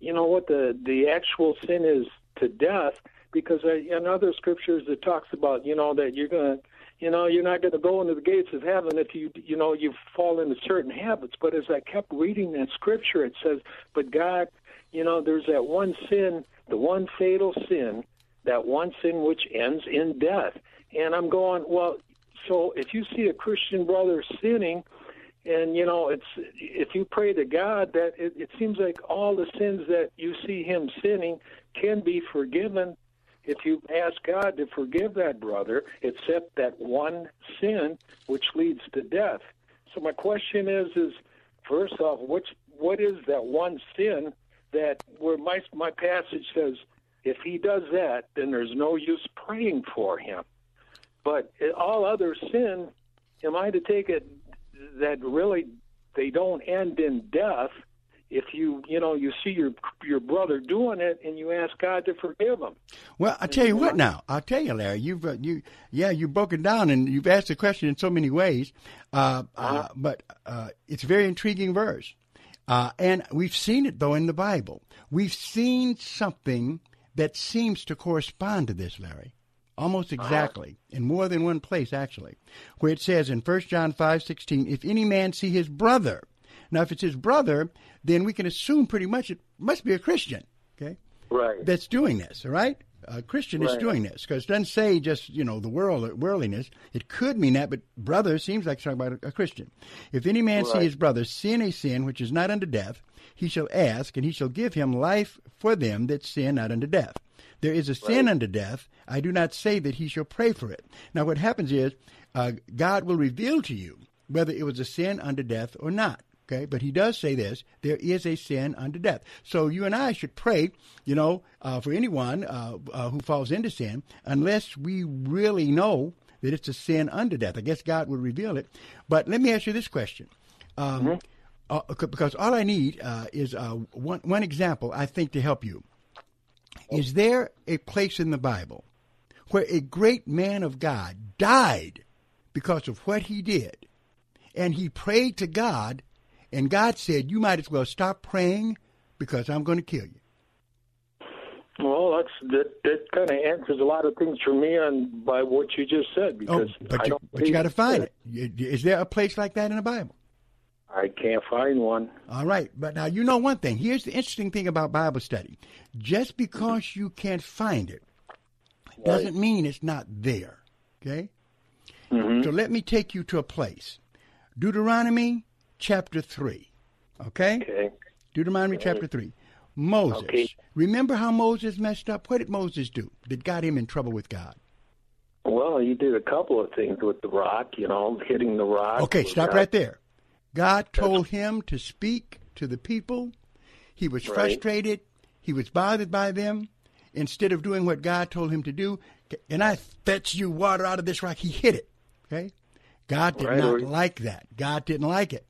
Speaker 14: you know, what the the actual sin is to death, because I, in other scriptures it talks about, you know, that you're gonna. You know, you're not to go into the gates of heaven if you, you know, you fall into certain habits. But as I kept reading that scripture, it says, "But God, you know, there's that one sin, the one fatal sin, that one sin which ends in death. And I'm going, well, so if you see a Christian brother sinning, and you know, it's if you pray to God, that it, it seems like all the sins that you see him sinning can be forgiven if you ask God to forgive that brother, except that one sin which leads to death. So my question is, is first off, which what is that one sin that where my my passage says if he does that, then there's no use praying for him. But all other sin, am I to take it that really they don't end in death if you you know you see your your brother doing it and you ask God to forgive him.
Speaker 2: Well, I tell you what. Now, I'll tell you, Larry. You've uh, you yeah, you've broken down and you've asked the question in so many ways. Uh, uh, but uh, it's a very intriguing verse, uh, and we've seen it though in the Bible. We've seen something that seems to correspond to this, Larry. Almost uh-huh. exactly, in more than one place, actually, where it says in 1 John five sixteen, if any man see his brother now, if it's his brother, then we can assume pretty much it must be a Christian, okay?
Speaker 14: Right.
Speaker 2: That's doing this, all right? A Christian is doing this because it doesn't say just you know the world worldliness. It could mean that, but brother seems like talking about a, a Christian. If any man see his brother sin a sin which is not unto death, he shall ask, and he shall give him life for them that sin not unto death. There is a sin unto death. I do not say that he shall pray for it. Now, what happens is uh, God will reveal to you whether it was a sin unto death or not. Okay, but he does say this: there is a sin unto death. So you and I should pray, you know, uh, for anyone uh, uh, who falls into sin, unless we really know that it's a sin unto death. I guess God would reveal it. But let me ask you this question. Um, uh, because all I need uh, is uh, one one example. I think to help you. Is there a place in the Bible where a great man of God died because of what he did, and he prayed to God, and God said, "You might as well stop praying because I'm going to kill you."
Speaker 14: Well, that's that. That kind of answers a lot of things for me on by what you just said
Speaker 2: Oh,
Speaker 14: because
Speaker 2: but
Speaker 14: I
Speaker 2: you,
Speaker 14: don't
Speaker 2: but you got to find it. Y- Is there a place like that in the Bible?
Speaker 14: I can't find one.
Speaker 2: All right, but now you know one thing. Here's the interesting thing about Bible study: just because you can't find it doesn't mean it's not there. Okay. Mhm. So let me take you to a place, Deuteronomy chapter three. Okay.
Speaker 14: Okay.
Speaker 2: Deuteronomy chapter three. Moses.
Speaker 14: Okay.
Speaker 2: Remember how Moses messed up? What did Moses do that got him in trouble with God?
Speaker 14: Well, he did a couple of things with the rock. You know, hitting the rock.
Speaker 2: Okay, stop
Speaker 14: not-
Speaker 2: right there. God told him to speak to the people. He was
Speaker 14: Right.
Speaker 2: frustrated. He was bothered by them. Instead of doing what God told him to do, and I fetch you water out of this rock, he hit it. Okay? God did
Speaker 14: Right,
Speaker 2: not like that. God didn't like it.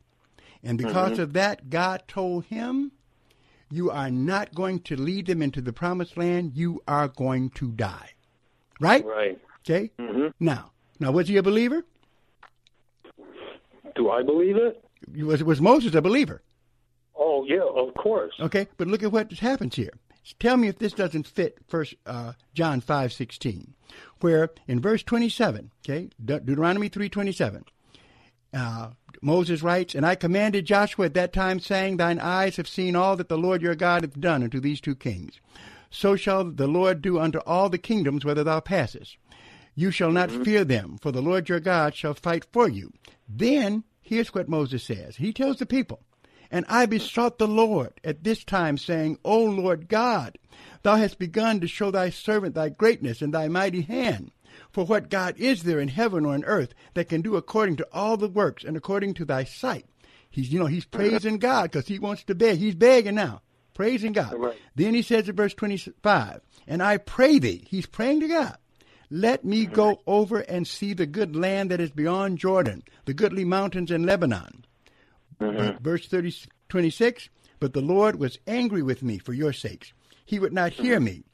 Speaker 2: And because
Speaker 14: Mhm.
Speaker 2: of that, God told him, You are not going to lead them into the promised land. You are going to die. Right?
Speaker 14: Right.
Speaker 2: Okay?
Speaker 14: hmm
Speaker 2: Now, now was he a believer?
Speaker 14: Do I believe it?
Speaker 2: Was, was Moses a believer?
Speaker 14: Oh yeah, of course.
Speaker 2: Okay, but look at what happens here. Tell me if this doesn't fit First uh, John five sixteen, where in verse twenty seven, okay, De- Deuteronomy three twenty seven, uh, Moses writes, "And I commanded Joshua at that time, saying, Thine eyes have seen all that the Lord your God hath done unto these two kings. So shall the Lord do unto all the kingdoms whither thou passest. You shall not fear them, for the Lord your God shall fight for you." Then here's what Moses says. He tells the people. And I besought the Lord at this time, saying, O Lord God, thou hast begun to show thy servant thy greatness and thy mighty hand. For what God is there in heaven or in earth that can do according to all the works and according to thy sight? He's, you know, he's praising God because he wants to beg. He's begging now, praising God. Then he says in verse 25, And I pray thee, he's praying to God, let me go over and see the good land that is beyond Jordan, the goodly mountains in Lebanon. But Verse 30, 26, But the Lord was angry with me for your sakes. He would not hear me.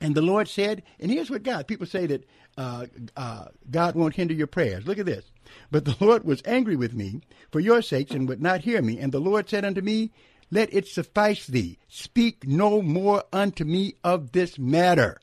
Speaker 2: And the Lord said, and here's what God, people say that uh, uh, God won't hinder your prayers. Look at this. But the Lord was angry with me for your sakes and would not hear me. And the Lord said unto me, Let it suffice thee. Speak no more unto me of this matter.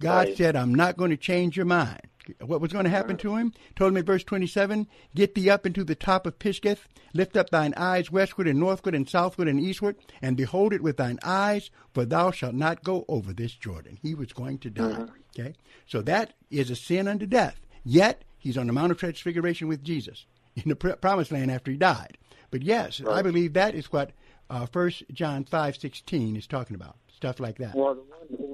Speaker 2: God
Speaker 14: Right.
Speaker 2: said, I'm not going to change your mind. What was going to happen to him? Told him in verse 27, Get thee up into the top of Pisgah, lift up thine eyes westward and northward and southward and eastward, and behold it with thine eyes, for thou shalt not go over this Jordan. He was going to die. Okay? So that is a sin unto death. Yet, he's on the Mount of Transfiguration with Jesus in the promised land after he died. But yes, I believe that is what uh, 1 John 5.16 is talking about. Stuff like that.
Speaker 14: Well,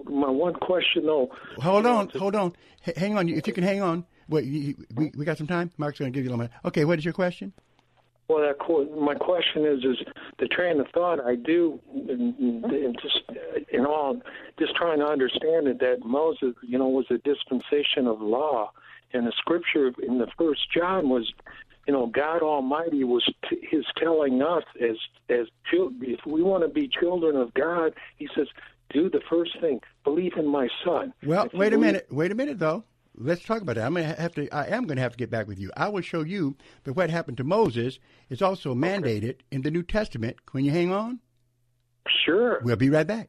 Speaker 14: my one question though.
Speaker 2: Hold on, hold on. H- hang on. If you can hang on. Wait, you, we, we got some time? Mark's going to give you a little minute. Okay, what is your question?
Speaker 14: Well, that qu- my question is, is the train of thought I do, and, and just in all, just trying to understand it that Moses, you know, was a dispensation of law, and the scripture in the first John was you know, God Almighty was t- is telling us as as children, if we want to be children of God, He says, do the first thing, believe in my Son.
Speaker 2: Well, wait a minute. Wait a minute, though. Let's talk about that. I'm gonna have to. I am going to have to get back with you. I will show you that what happened to Moses is also mandated in the New Testament. Can you hang on?
Speaker 14: Sure.
Speaker 2: We'll be right back.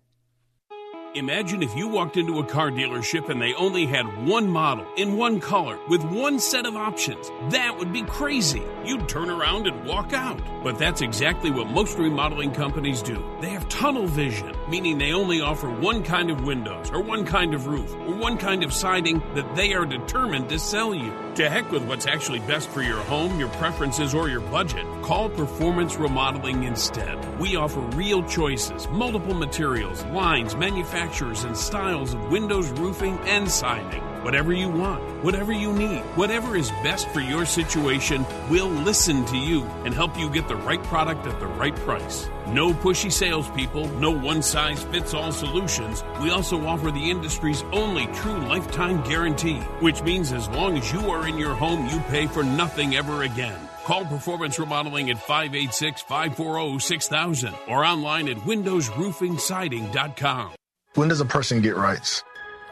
Speaker 6: Imagine if you walked into a car dealership and they only had one model in one color with one set of options. That would be crazy. You'd turn around and walk out. But that's exactly what most remodeling companies do. They have tunnel vision, meaning they only offer one kind of windows or one kind of roof or one kind of siding that they are determined to sell you. To heck with what's actually best for your home, your preferences, or your budget. Call Performance Remodeling instead. We offer real choices, multiple materials, lines, manufacturers, and styles of windows, roofing, and siding. Whatever you want, whatever you need, whatever is best for your situation, we'll listen to you and help you get the right product at the right price. No pushy salespeople, no one size fits all solutions. We also offer the industry's only true lifetime guarantee, which means as long as you are in your home, you pay for nothing ever again. Call Performance Remodeling at 586 540 6000 or online at windowsroofingsiding.com.
Speaker 15: When does a person get rights?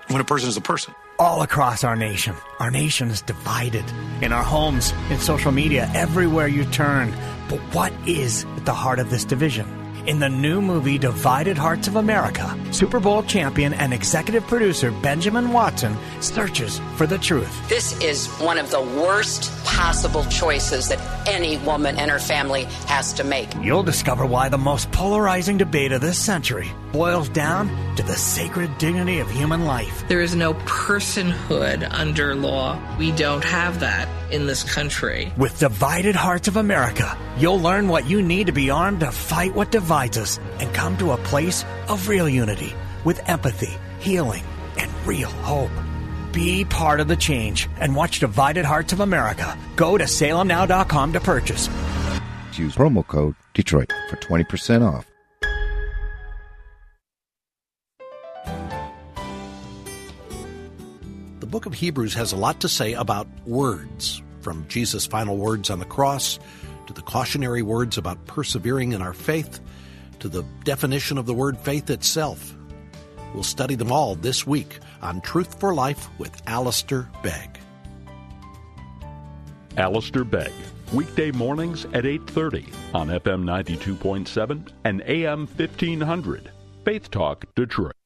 Speaker 15: When a person is a person.
Speaker 16: all across our nation. Our nation is divided. In our homes, in social media, everywhere you turn. But what is at the heart of this division? In the new movie Divided Hearts of America, Super Bowl champion and executive producer Benjamin Watson searches for the truth.
Speaker 17: This is one of the worst possible choices that any woman and her family has to make.
Speaker 16: You'll discover why the most polarizing debate of this century boils down to the sacred dignity of human life.
Speaker 18: There is no personhood under law. We don't have that in this country.
Speaker 16: With Divided Hearts of America, you'll learn what you need to be armed to fight what divides us and come to a place of real unity with empathy, healing, and real hope. Be part of the change and watch Divided Hearts of America. Go to salemnow.com to purchase.
Speaker 19: Use promo code Detroit for 20% off.
Speaker 20: The book of Hebrews has a lot to say about words, from Jesus' final words on the cross to the cautionary words about persevering in our faith to the definition of the word faith itself. We'll study them all this week on Truth for Life with Alistair Begg.
Speaker 21: Alistair Begg, weekday mornings at 8:30 on FM 92.7 and AM 1500. Faith Talk Detroit.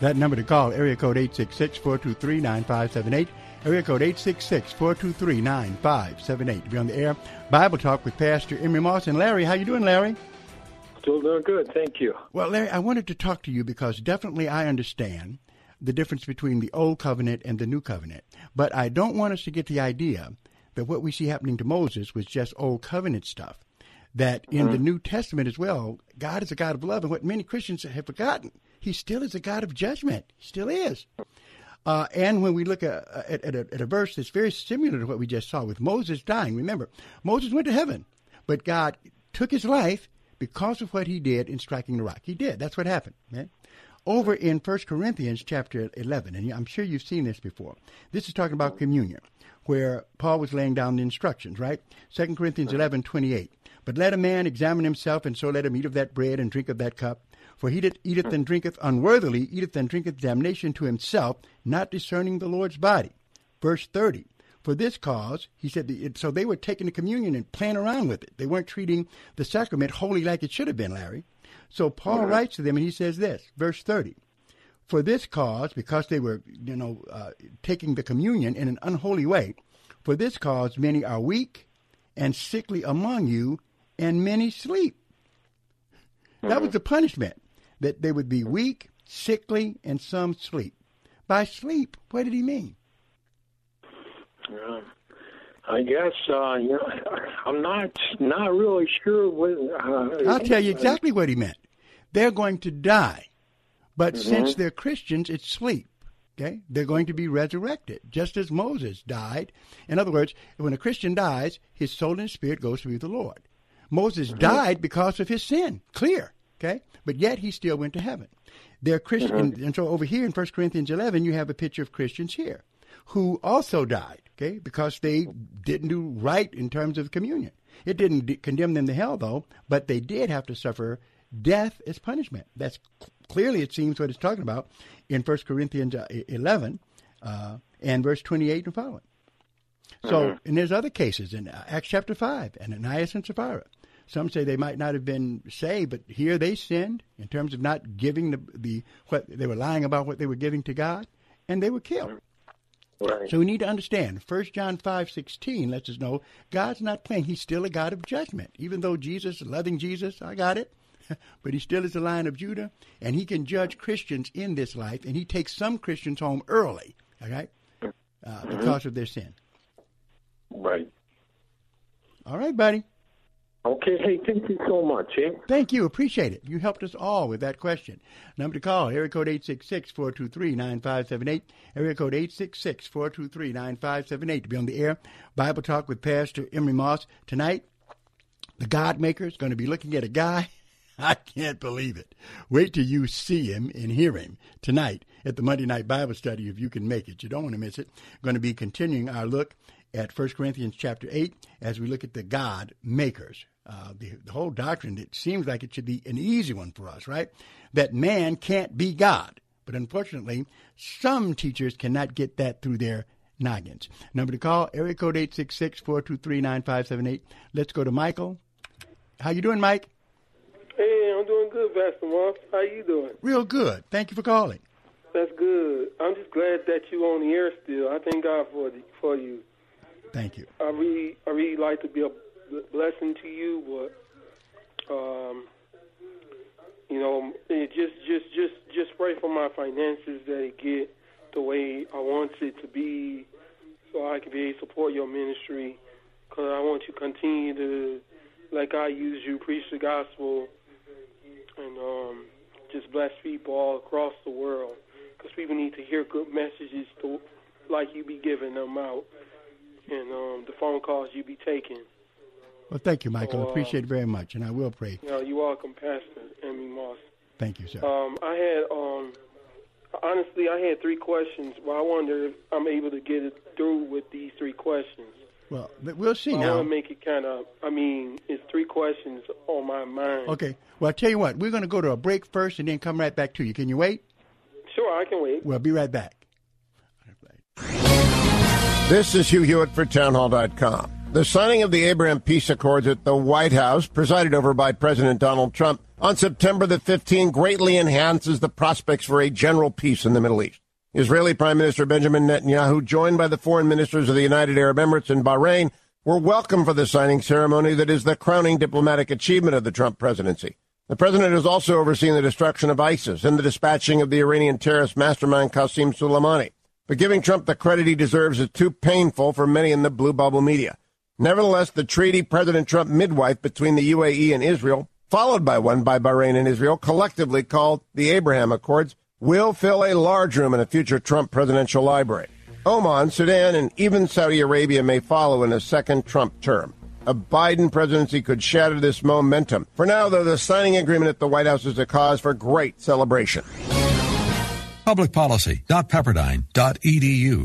Speaker 2: That number to call, area code 866-423-9578, area code 866-423-9578. To be on the air, Bible Talk with Pastor Emery Moss. And Larry, how you doing, Larry?
Speaker 14: Still doing good, thank you.
Speaker 2: Well, Larry, I wanted to talk to you because definitely I understand the difference between the old covenant and the new covenant. But I don't want us to get the idea that what we see happening to Moses was just old covenant stuff. That in the mm-hmm. New Testament as well, God is a God of love, and what many Christians have forgotten, He still is a God of judgment. He still is. Uh, and when we look at, at, at, a, at a verse that's very similar to what we just saw with Moses dying, remember, Moses went to heaven, but God took his life because of what he did in striking the rock. He did. That's what happened. Man. Over in 1 Corinthians chapter 11, and I'm sure you've seen this before, this is talking about communion, where Paul was laying down the instructions, right? 2 Corinthians 11, 28. But let a man examine himself, and so let him eat of that bread and drink of that cup. For he that eateth and drinketh unworthily eateth and drinketh damnation to himself, not discerning the Lord's body. Verse 30. For this cause, he said, so they were taking the communion and playing around with it. They weren't treating the sacrament holy like it should have been, Larry. So Paul writes to them and he says this, verse 30. For this cause, because they were, you know, uh, taking the communion in an unholy way, For this cause many are weak and sickly among you, and many sleep. That was the punishment, that they would be weak, sickly, and some sleep. By sleep, what did he mean?
Speaker 14: Uh, I guess uh, you know, I'm not not really sure what. Uh,
Speaker 2: I'll tell you exactly what he meant. They're going to die, but
Speaker 14: Mhm.
Speaker 2: since they're Christians, it's sleep. Okay, they're going to be resurrected, just as Moses died. In other words, when a Christian dies, his soul and spirit goes to be the Lord. Moses died because of his sin, clear. Okay, but yet he still went to heaven. They're Christian, and, and so over here in 1 Corinthians 11, you have a picture of Christians here who also died. Okay, because they didn't do right in terms of communion. It didn't de- condemn them to hell, though, but they did have to suffer death as punishment. That's cl- clearly, it seems, what it's talking about in 1 Corinthians uh, 11 uh, and verse 28 and following. So, and there's other cases in uh, Acts chapter 5, and Ananias and Sapphira. Some say they might not have been saved, but here they sinned in terms of not giving the, the what they were lying about what they were giving to God, and they were killed.
Speaker 14: Right.
Speaker 2: So we need to understand. 1 John five sixteen lets us know God's not playing. He's still a God of judgment. Even though Jesus, loving Jesus, I got it, but he still is the Lion of Judah, and he can judge Christians in this life, and he takes some Christians home early, all right, uh, because of their sin.
Speaker 14: Right.
Speaker 2: All right, buddy.
Speaker 14: Okay. Hey, thank you so much. Eh?
Speaker 2: Thank you. Appreciate it. You helped us all with that question. Number to call, area code 866-423-9578. Area code 866-423-9578 to be on the air. Bible Talk with Pastor Emery Moss. Tonight, the God Maker is going to be looking at a guy. I can't believe it. Wait till you see him and hear him tonight at the Monday Night Bible Study if you can make it. You don't want to miss it. going to be continuing our look at 1 Corinthians chapter 8 as we look at the God makers. Uh, the, the whole doctrine, it seems like it should be an easy one for us, right? That man can't be God. But unfortunately, some teachers cannot get that through their noggins. Number to call, area code 866-423-9578. Let's go to Michael. How you doing, Mike?
Speaker 22: Hey, I'm doing good, Pastor Moss. How you doing?
Speaker 2: Real good. Thank you for calling.
Speaker 22: That's good. I'm just glad that you're on the air still. I thank God for the, for you.
Speaker 2: Thank you.
Speaker 22: I really, I really like to be a blessing to you, but um, you know, it just, just, just, just pray for my finances that it get the way I want it to be, so I can be able to support your ministry. Because I want you to continue to, like I use you, preach the gospel, and um, just bless people all across the world. Because people need to hear good messages to, like you be giving them out, and um, the phone calls you be taking.
Speaker 2: Well, thank you, Michael.
Speaker 22: So, uh,
Speaker 2: Appreciate it very much, and I will pray.
Speaker 22: You know, you welcome, Pastor Emmy Moss.
Speaker 2: Thank you, sir.
Speaker 22: Um, I had, um, honestly, I had three questions, but I wonder if I'm able to get it through with these three questions.
Speaker 2: Well, we'll see
Speaker 22: I
Speaker 2: now.
Speaker 22: want to make it kind of, I mean, it's three questions on my mind.
Speaker 2: Okay. Well, I tell you what, we're going to go to a break first and then come right back to you. Can you wait?
Speaker 22: Sure, I can wait.
Speaker 2: We'll be right back.
Speaker 23: This is Hugh Hewitt for Townhall.com. The signing of the Abraham Peace Accords at the White House, presided over by President Donald Trump, on September the 15th greatly enhances the prospects for a general peace in the Middle East. Israeli Prime Minister Benjamin Netanyahu, joined by the foreign ministers of the United Arab Emirates and Bahrain, were welcome for the signing ceremony that is the crowning diplomatic achievement of the Trump presidency. The president has also overseen the destruction of ISIS and the dispatching of the Iranian terrorist mastermind Qasem Soleimani. But giving Trump the credit he deserves is too painful for many in the blue bubble media. Nevertheless, the treaty President Trump midwife between the UAE and Israel, followed by one by Bahrain and Israel, collectively called the Abraham Accords, will fill a large room in a future Trump presidential library. Oman, Sudan, and even Saudi Arabia may follow in a second Trump term. A Biden presidency could shatter this momentum. For now, though, the signing agreement at the White House is a cause for great celebration.
Speaker 24: publicpolicy.pepperdine.edu.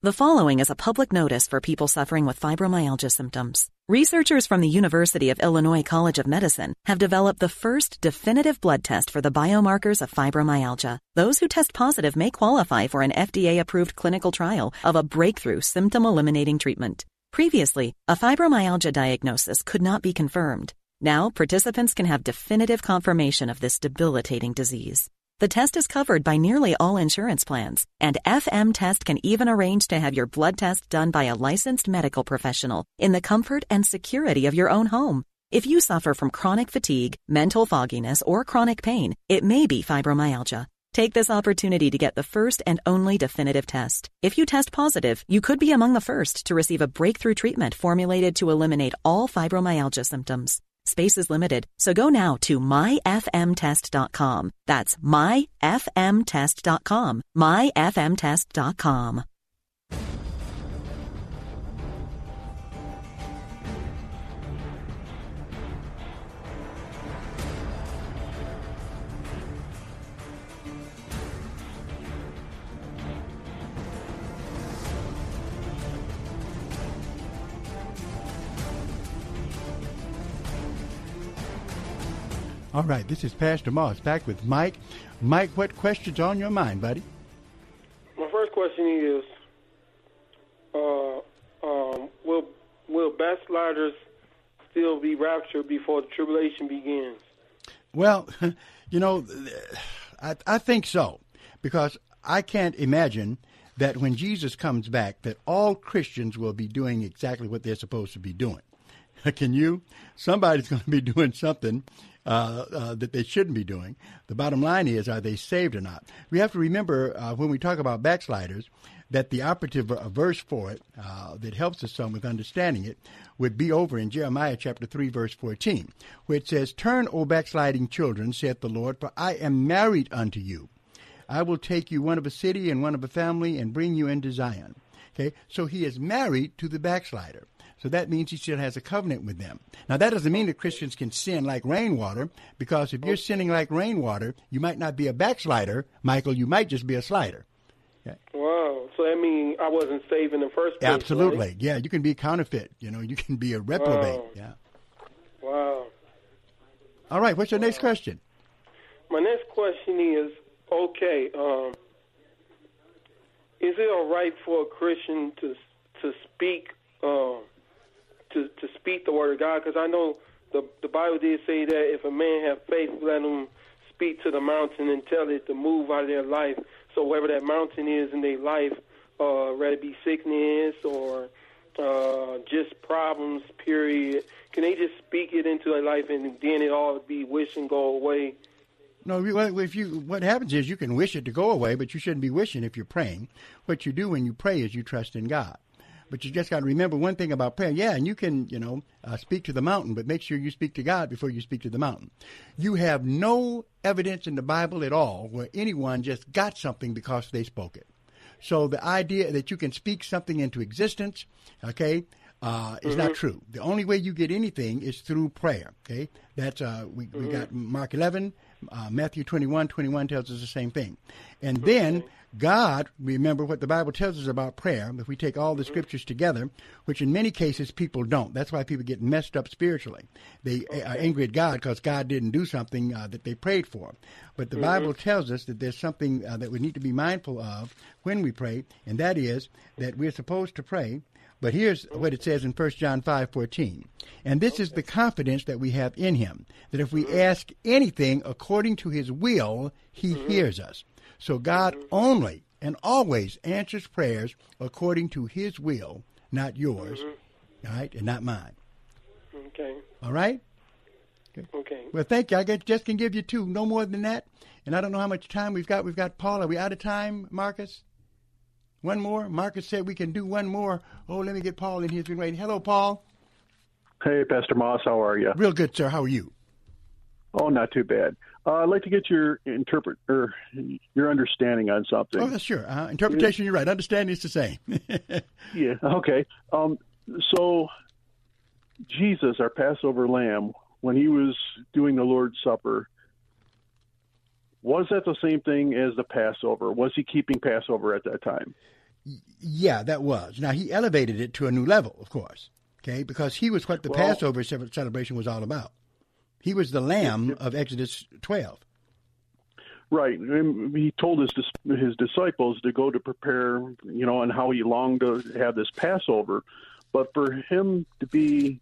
Speaker 25: The following is a public notice for people suffering with fibromyalgia symptoms. Researchers from the University of Illinois College of Medicine have developed the first definitive blood test for the biomarkers of fibromyalgia. Those who test positive may qualify for an FDA approved clinical trial of a breakthrough symptom eliminating treatment. Previously, a fibromyalgia diagnosis could not be confirmed. Now, participants can have definitive confirmation of this debilitating disease. The test is covered by nearly all insurance plans, and FM Test can even arrange to have your blood test done by a licensed medical professional in the comfort and security of your own home. If you suffer from chronic fatigue, mental fogginess, or chronic pain, it may be fibromyalgia. Take this opportunity to get the first and only definitive test. If you test positive, you could be among the first to receive a breakthrough treatment formulated to eliminate all fibromyalgia symptoms. Space is limited, so go now to myfmtest.com. That's myfmtest.com. myfmtest.com.
Speaker 2: All right, this is Pastor Moss back with Mike. Mike, what questions on your mind, buddy?
Speaker 22: My first question is, uh, um, will will backsliders still be raptured before the tribulation begins?
Speaker 2: Well, you know, I, I think so because I can't imagine that when Jesus comes back, that all Christians will be doing exactly what they're supposed to be doing. Can you? Somebody's going to be doing something uh, uh, that they shouldn't be doing. The bottom line is, are they saved or not? We have to remember uh, when we talk about backsliders that the operative verse for it uh, that helps us some with understanding it would be over in Jeremiah chapter 3, verse 14, where it says, Turn, O backsliding children, saith the Lord, for I am married unto you. I will take you one of a city and one of a family and bring you into Zion. Okay, so he is married to the backslider. So that means he still has a covenant with them. Now, that doesn't mean that Christians can sin like rainwater, because if you're sinning like rainwater, you might not be a backslider, Michael. You might just be a slider.
Speaker 22: Okay. Wow. So that means I wasn't saved in the first place.
Speaker 2: Absolutely.
Speaker 22: Right?
Speaker 2: Yeah, you can be a counterfeit. You know, you can be a reprobate.
Speaker 22: Wow.
Speaker 2: Yeah.
Speaker 22: Wow.
Speaker 2: All right. What's your next question?
Speaker 22: My next question is okay. Um, is it all right for a Christian to to speak um, to to speak the word of God because I know the the Bible did say that if a man have faith, let him speak to the mountain and tell it to move out of their life. So wherever that mountain is in their life, uh, whether it be sickness or uh, just problems, period, can they just speak it into their life and then it all be wish and go away?
Speaker 2: No, if you what happens is you can wish it to go away, but you shouldn't be wishing if you're praying. What you do when you pray is you trust in God. But you just got to remember one thing about prayer. Yeah, and you can, you know, uh, speak to the mountain, but make sure you speak to God before you speak to the mountain. You have no evidence in the Bible at all where anyone just got something because they spoke it. So the idea that you can speak something into existence, okay, uh, is mm-hmm. not true. The only way you get anything is through prayer. Okay, that's uh, we mm-hmm. we got Mark 11, uh, Matthew 21. 21 tells us the same thing, and then God, remember what the Bible tells us about prayer, if we take all the scriptures together, which in many cases people don't. That's why people get messed up spiritually. They are angry at God because God didn't do something uh, that they prayed for. But the mm-hmm. Bible tells us that there's something uh, that we need to be mindful of when we pray, and that is that we're supposed to pray. But here's what it says in 1 John 5:14. And this is the confidence that we have in him, that if we mm-hmm. ask anything according to his will, he mm-hmm. hears us. So God only and always answers prayers according to His will, not yours, mm-hmm. all right, and not mine.
Speaker 22: Okay.
Speaker 2: All right.
Speaker 22: Okay. okay.
Speaker 2: Well, thank you. I just can give you two, no more than that. And I don't know how much time we've got. We've got Paul. Are we out of time, Marcus? One more. Marcus said we can do one more. Oh, let me get Paul in here. He's been waiting. Hello, Paul.
Speaker 26: Hey, Pastor Moss. How are you?
Speaker 2: Real good, sir. How are you?
Speaker 26: Oh, not too bad. Uh, I'd like to get your interpret or your understanding on something.
Speaker 2: Oh, that's sure. Uh, interpretation, you're right. Understanding is the same.
Speaker 26: yeah. Okay. Um, so, Jesus, our Passover lamb, when he was doing the Lord's Supper, was that the same thing as the Passover? Was he keeping Passover at that time?
Speaker 2: Yeah, that was. Now he elevated it to a new level, of course. Okay, because he was what the well, Passover celebration was all about. He was the lamb of Exodus 12.
Speaker 26: Right. He told his his disciples to go to prepare, you know, and how he longed to have this Passover. But for him to be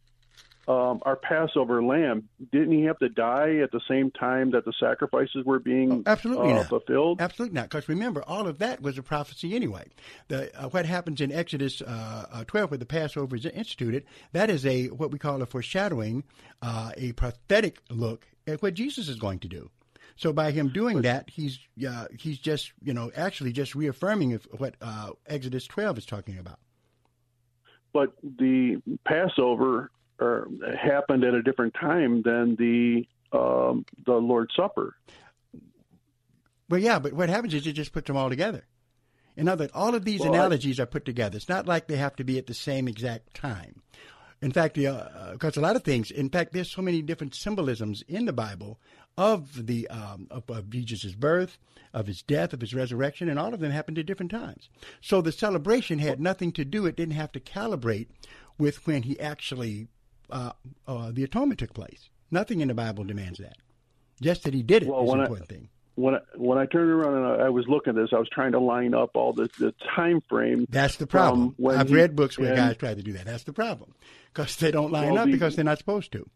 Speaker 26: um, our Passover lamb, didn't he have to die at the same time that the sacrifices were being oh,
Speaker 2: absolutely
Speaker 26: uh, fulfilled?
Speaker 2: Absolutely not. Because remember, all of that was a prophecy anyway. The uh, what happens in Exodus uh, uh 12, where the Passover is instituted, that is a what we call a foreshadowing, uh, a prophetic look at what Jesus is going to do. So by him doing that, he's uh, he's just you know actually just reaffirming what Exodus 12 is talking about.
Speaker 26: But the Passover or happened at a different time than the um, the Lord's Supper.
Speaker 2: Well, yeah, but what happens is you just put them all together. In other, all of these well, analogies I, are put together. It's not like they have to be at the same exact time. In fact, because uh, a lot of things. In fact, there's so many different symbolisms in the Bible of the um, of, of Jesus' birth, of his death, of his resurrection, and all of them happened at different times. So the celebration had nothing to do. It didn't have to calibrate with when he actually uh, uh, the atonement took place. Nothing in the Bible demands that. Just that he did it well, is an important
Speaker 26: I,
Speaker 2: thing.
Speaker 26: When I, when I turned around and I, I, was looking at this, I was trying to line up all the, the time frame.
Speaker 2: That's the problem. I've he, read books where and, guys try to do that. That's the problem because they don't line well, up the, because they're not supposed to.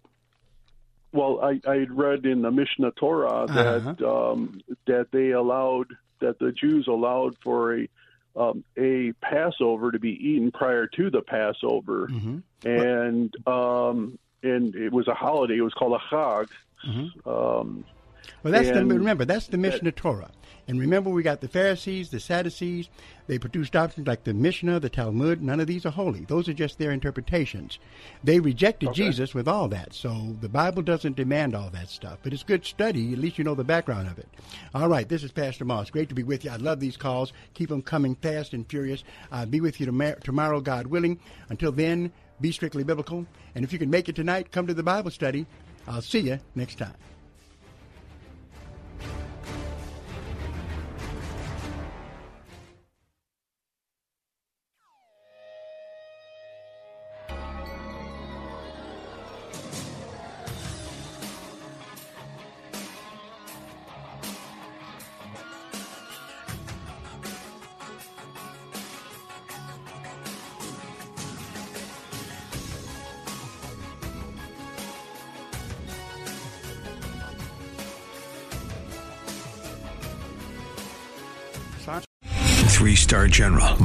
Speaker 26: Well, I, I read in the Mishnah Torah that uh-huh. um, that they allowed that the Jews allowed for a um, a Passover to be eaten prior to the Passover, mm-hmm. and um, and it was a holiday. It was called a Chag. Mm-hmm. Um,
Speaker 2: well, that's the, remember that's the Mishnah that, Torah. And remember, we got the Pharisees, the Sadducees. They produced doctrines like the Mishnah, the Talmud. None of these are holy. Those are just their interpretations. They rejected okay. Jesus with all that. So the Bible doesn't demand all that stuff. But it's good study. At least you know the background of it. All right. This is Pastor Moss. Great to be with you. I love these calls. Keep them coming fast and furious. I'll be with you tomorrow, God willing. Until then, be strictly biblical. And if you can make it tonight, come to the Bible study. I'll see you next time.